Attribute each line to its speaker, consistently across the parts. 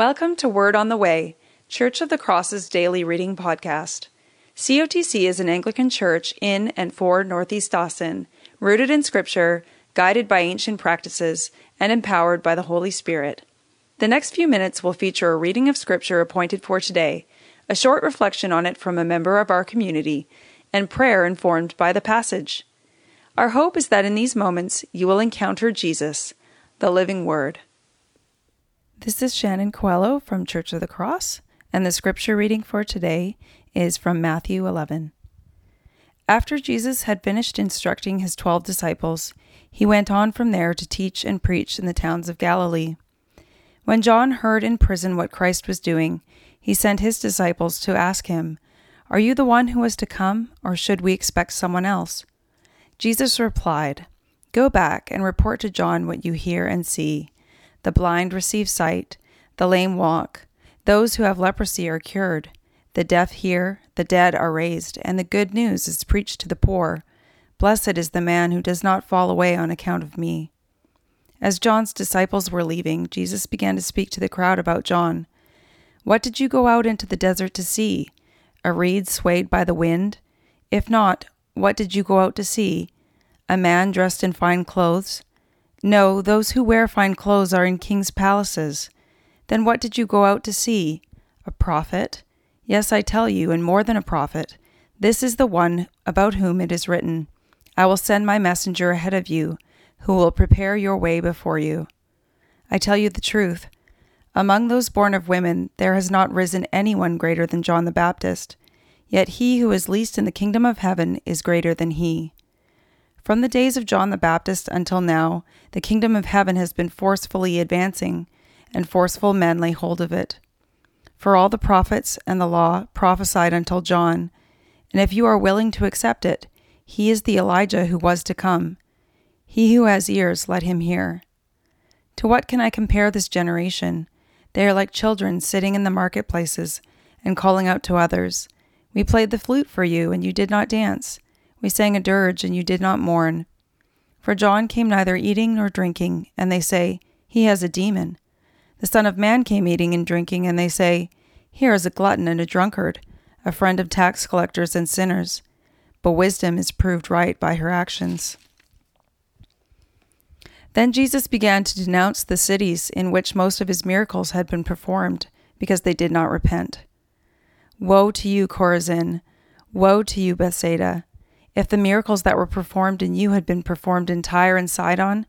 Speaker 1: Welcome to Word on the Way, Church of the Cross's daily reading podcast. COTC is an Anglican church in and for Northeast Austin, rooted in Scripture, guided by ancient practices, and empowered by the Holy Spirit. The next few minutes will feature a reading of Scripture appointed for today, a short reflection on it from a member of our community, and prayer informed by the passage. Our hope is that in these moments you will encounter Jesus, the living Word. This is Shannon Coelho from Church of the Cross, and the scripture reading for today is from Matthew 11. After Jesus had finished instructing his twelve disciples, he went on from there to teach and preach in the towns of Galilee. When John heard in prison what Christ was doing, he sent his disciples to ask him, Are you the one who was to come, or should we expect someone else? Jesus replied, Go back and report to John what you hear and see the blind receive sight, the lame walk, those who have leprosy are cured, the deaf hear, the dead are raised, and the good news is preached to the poor. Blessed is the man who does not fall away on account of me. As John's disciples were leaving, Jesus began to speak to the crowd about John. What did you go out into the desert to see? A reed swayed by the wind? If not, what did you go out to see? A man dressed in fine clothes? No, those who wear fine clothes are in kings' palaces. Then what did you go out to see? A prophet? Yes, I tell you, and more than a prophet. This is the one about whom it is written I will send my messenger ahead of you, who will prepare your way before you. I tell you the truth. Among those born of women, there has not risen anyone greater than John the Baptist. Yet he who is least in the kingdom of heaven is greater than he. From the days of John the Baptist until now, the kingdom of heaven has been forcefully advancing, and forceful men lay hold of it. For all the prophets and the law prophesied until John, and if you are willing to accept it, he is the Elijah who was to come. He who has ears, let him hear. To what can I compare this generation? They are like children sitting in the marketplaces and calling out to others, We played the flute for you, and you did not dance. We sang a dirge, and you did not mourn. For John came neither eating nor drinking, and they say, He has a demon. The Son of Man came eating and drinking, and they say, Here is a glutton and a drunkard, a friend of tax collectors and sinners. But wisdom is proved right by her actions. Then Jesus began to denounce the cities in which most of his miracles had been performed, because they did not repent. Woe to you, Chorazin! Woe to you, Bethsaida! If the miracles that were performed in you had been performed in Tyre and Sidon,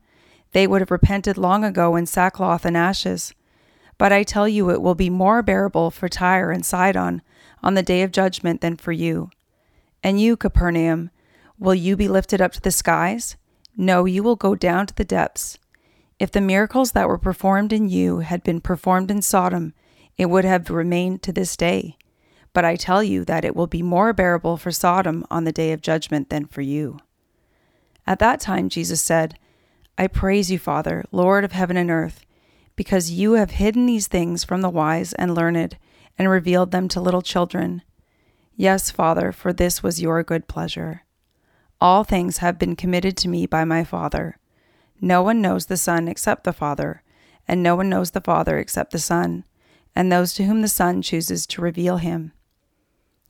Speaker 1: they would have repented long ago in sackcloth and ashes. But I tell you, it will be more bearable for Tyre and Sidon on the day of judgment than for you. And you, Capernaum, will you be lifted up to the skies? No, you will go down to the depths. If the miracles that were performed in you had been performed in Sodom, it would have remained to this day. But I tell you that it will be more bearable for Sodom on the day of judgment than for you. At that time, Jesus said, I praise you, Father, Lord of heaven and earth, because you have hidden these things from the wise and learned, and revealed them to little children. Yes, Father, for this was your good pleasure. All things have been committed to me by my Father. No one knows the Son except the Father, and no one knows the Father except the Son, and those to whom the Son chooses to reveal him.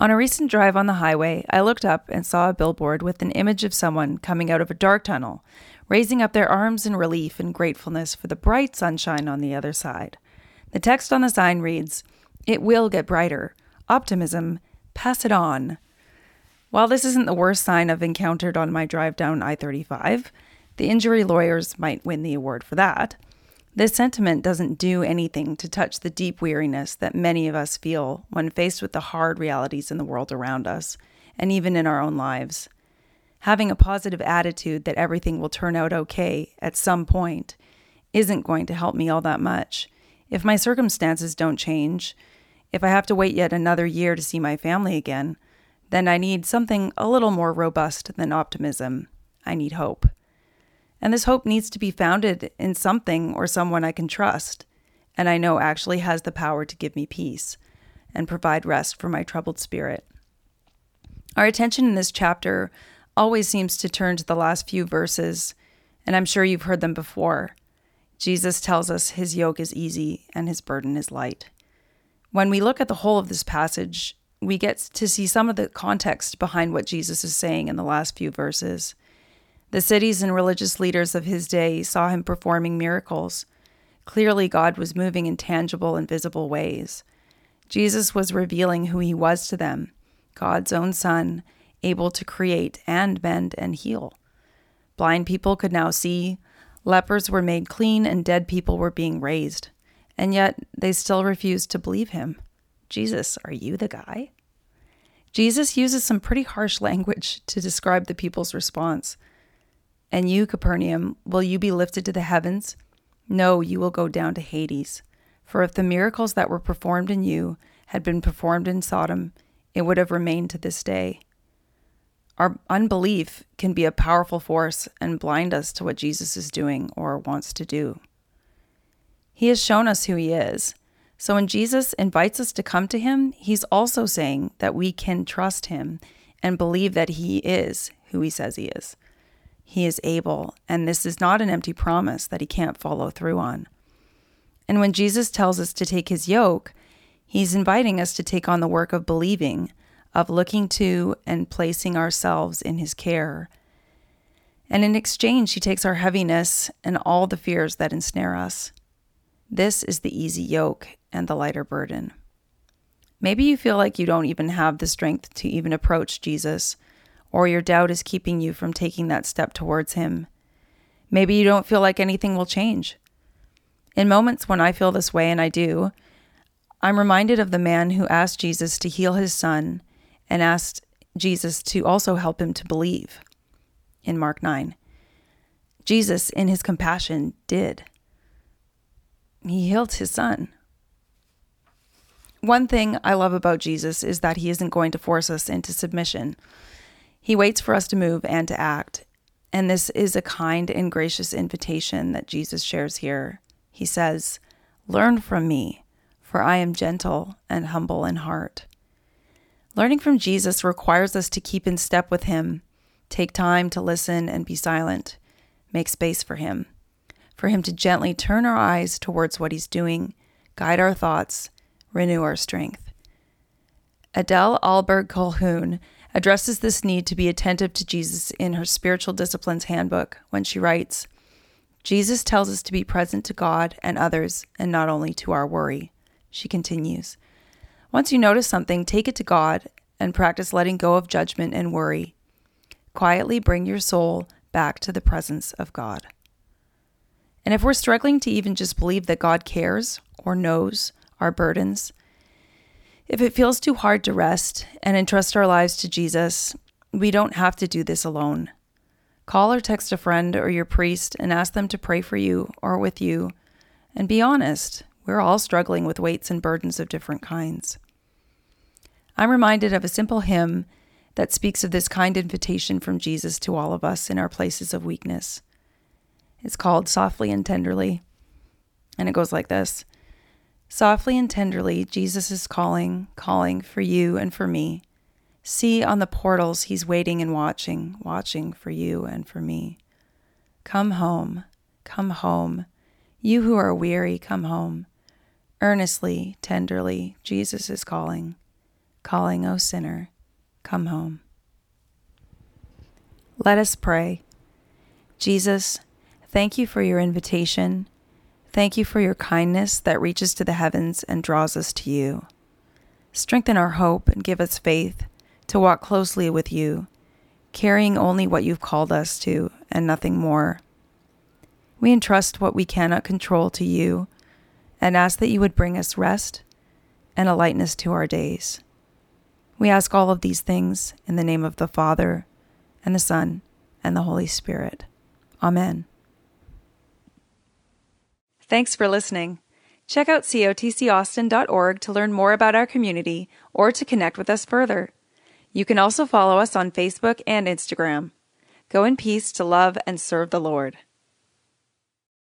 Speaker 1: On a recent drive on the highway, I looked up and saw a billboard with an image of someone coming out of a dark tunnel raising up their arms in relief and gratefulness for the bright sunshine on the other side. The text on the sign reads, It will get brighter. Optimism, pass it on. While this isn't the worst sign I've encountered on my drive down I 35, the injury lawyers might win the award for that. This sentiment doesn't do anything to touch the deep weariness that many of us feel when faced with the hard realities in the world around us, and even in our own lives having a positive attitude that everything will turn out okay at some point isn't going to help me all that much. If my circumstances don't change, if I have to wait yet another year to see my family again, then I need something a little more robust than optimism. I need hope. And this hope needs to be founded in something or someone I can trust, and I know actually has the power to give me peace and provide rest for my troubled spirit. Our attention in this chapter always seems to turn to the last few verses, and I'm sure you've heard them before. Jesus tells us his yoke is easy and his burden is light. When we look at the whole of this passage, we get to see some of the context behind what Jesus is saying in the last few verses. The cities and religious leaders of his day saw him performing miracles. Clearly, God was moving in tangible and visible ways. Jesus was revealing who he was to them God's own Son, able to create and mend and heal. Blind people could now see, lepers were made clean, and dead people were being raised. And yet they still refused to believe him. Jesus, are you the guy? Jesus uses some pretty harsh language to describe the people's response. And you, Capernaum, will you be lifted to the heavens? No, you will go down to Hades. For if the miracles that were performed in you had been performed in Sodom, it would have remained to this day. Our unbelief can be a powerful force and blind us to what Jesus is doing or wants to do. He has shown us who he is. So when Jesus invites us to come to him, he's also saying that we can trust him and believe that he is who he says he is. He is able, and this is not an empty promise that he can't follow through on. And when Jesus tells us to take his yoke, He's inviting us to take on the work of believing, of looking to and placing ourselves in His care. And in exchange, He takes our heaviness and all the fears that ensnare us. This is the easy yoke and the lighter burden. Maybe you feel like you don't even have the strength to even approach Jesus, or your doubt is keeping you from taking that step towards Him. Maybe you don't feel like anything will change. In moments when I feel this way, and I do, I'm reminded of the man who asked Jesus to heal his son and asked Jesus to also help him to believe in Mark 9. Jesus, in his compassion, did. He healed his son. One thing I love about Jesus is that he isn't going to force us into submission. He waits for us to move and to act. And this is a kind and gracious invitation that Jesus shares here. He says, Learn from me for I am gentle and humble in heart. Learning from Jesus requires us to keep in step with Him, take time to listen and be silent, make space for Him, for Him to gently turn our eyes towards what He's doing, guide our thoughts, renew our strength. Adele Ahlberg Calhoun addresses this need to be attentive to Jesus in her Spiritual Disciplines Handbook when she writes Jesus tells us to be present to God and others and not only to our worry. She continues Once you notice something, take it to God and practice letting go of judgment and worry. Quietly bring your soul back to the presence of God. And if we're struggling to even just believe that God cares or knows our burdens, if it feels too hard to rest and entrust our lives to Jesus, we don't have to do this alone. Call or text a friend or your priest and ask them to pray for you or with you, and be honest. We're all struggling with weights and burdens of different kinds. I'm reminded of a simple hymn that speaks of this kind invitation from Jesus to all of us in our places of weakness. It's called Softly and Tenderly, and it goes like this Softly and tenderly, Jesus is calling, calling for you and for me. See on the portals, he's waiting and watching, watching for you and for me. Come home, come home. You who are weary, come home. Earnestly, tenderly, Jesus is calling, calling, O sinner, come home. Let us pray. Jesus, thank you for your invitation. Thank you for your kindness that reaches to the heavens and draws us to you. Strengthen our hope and give us faith to walk closely with you, carrying only what you've called us to and nothing more. We entrust what we cannot control to you and ask that you would bring us rest and a lightness to our days. We ask all of these things in the name of the Father, and the Son, and the Holy Spirit. Amen. Thanks for listening. Check out cotcaustin.org to learn more about our community or to connect with us further. You can also follow us on Facebook and Instagram. Go in peace to love and serve the Lord.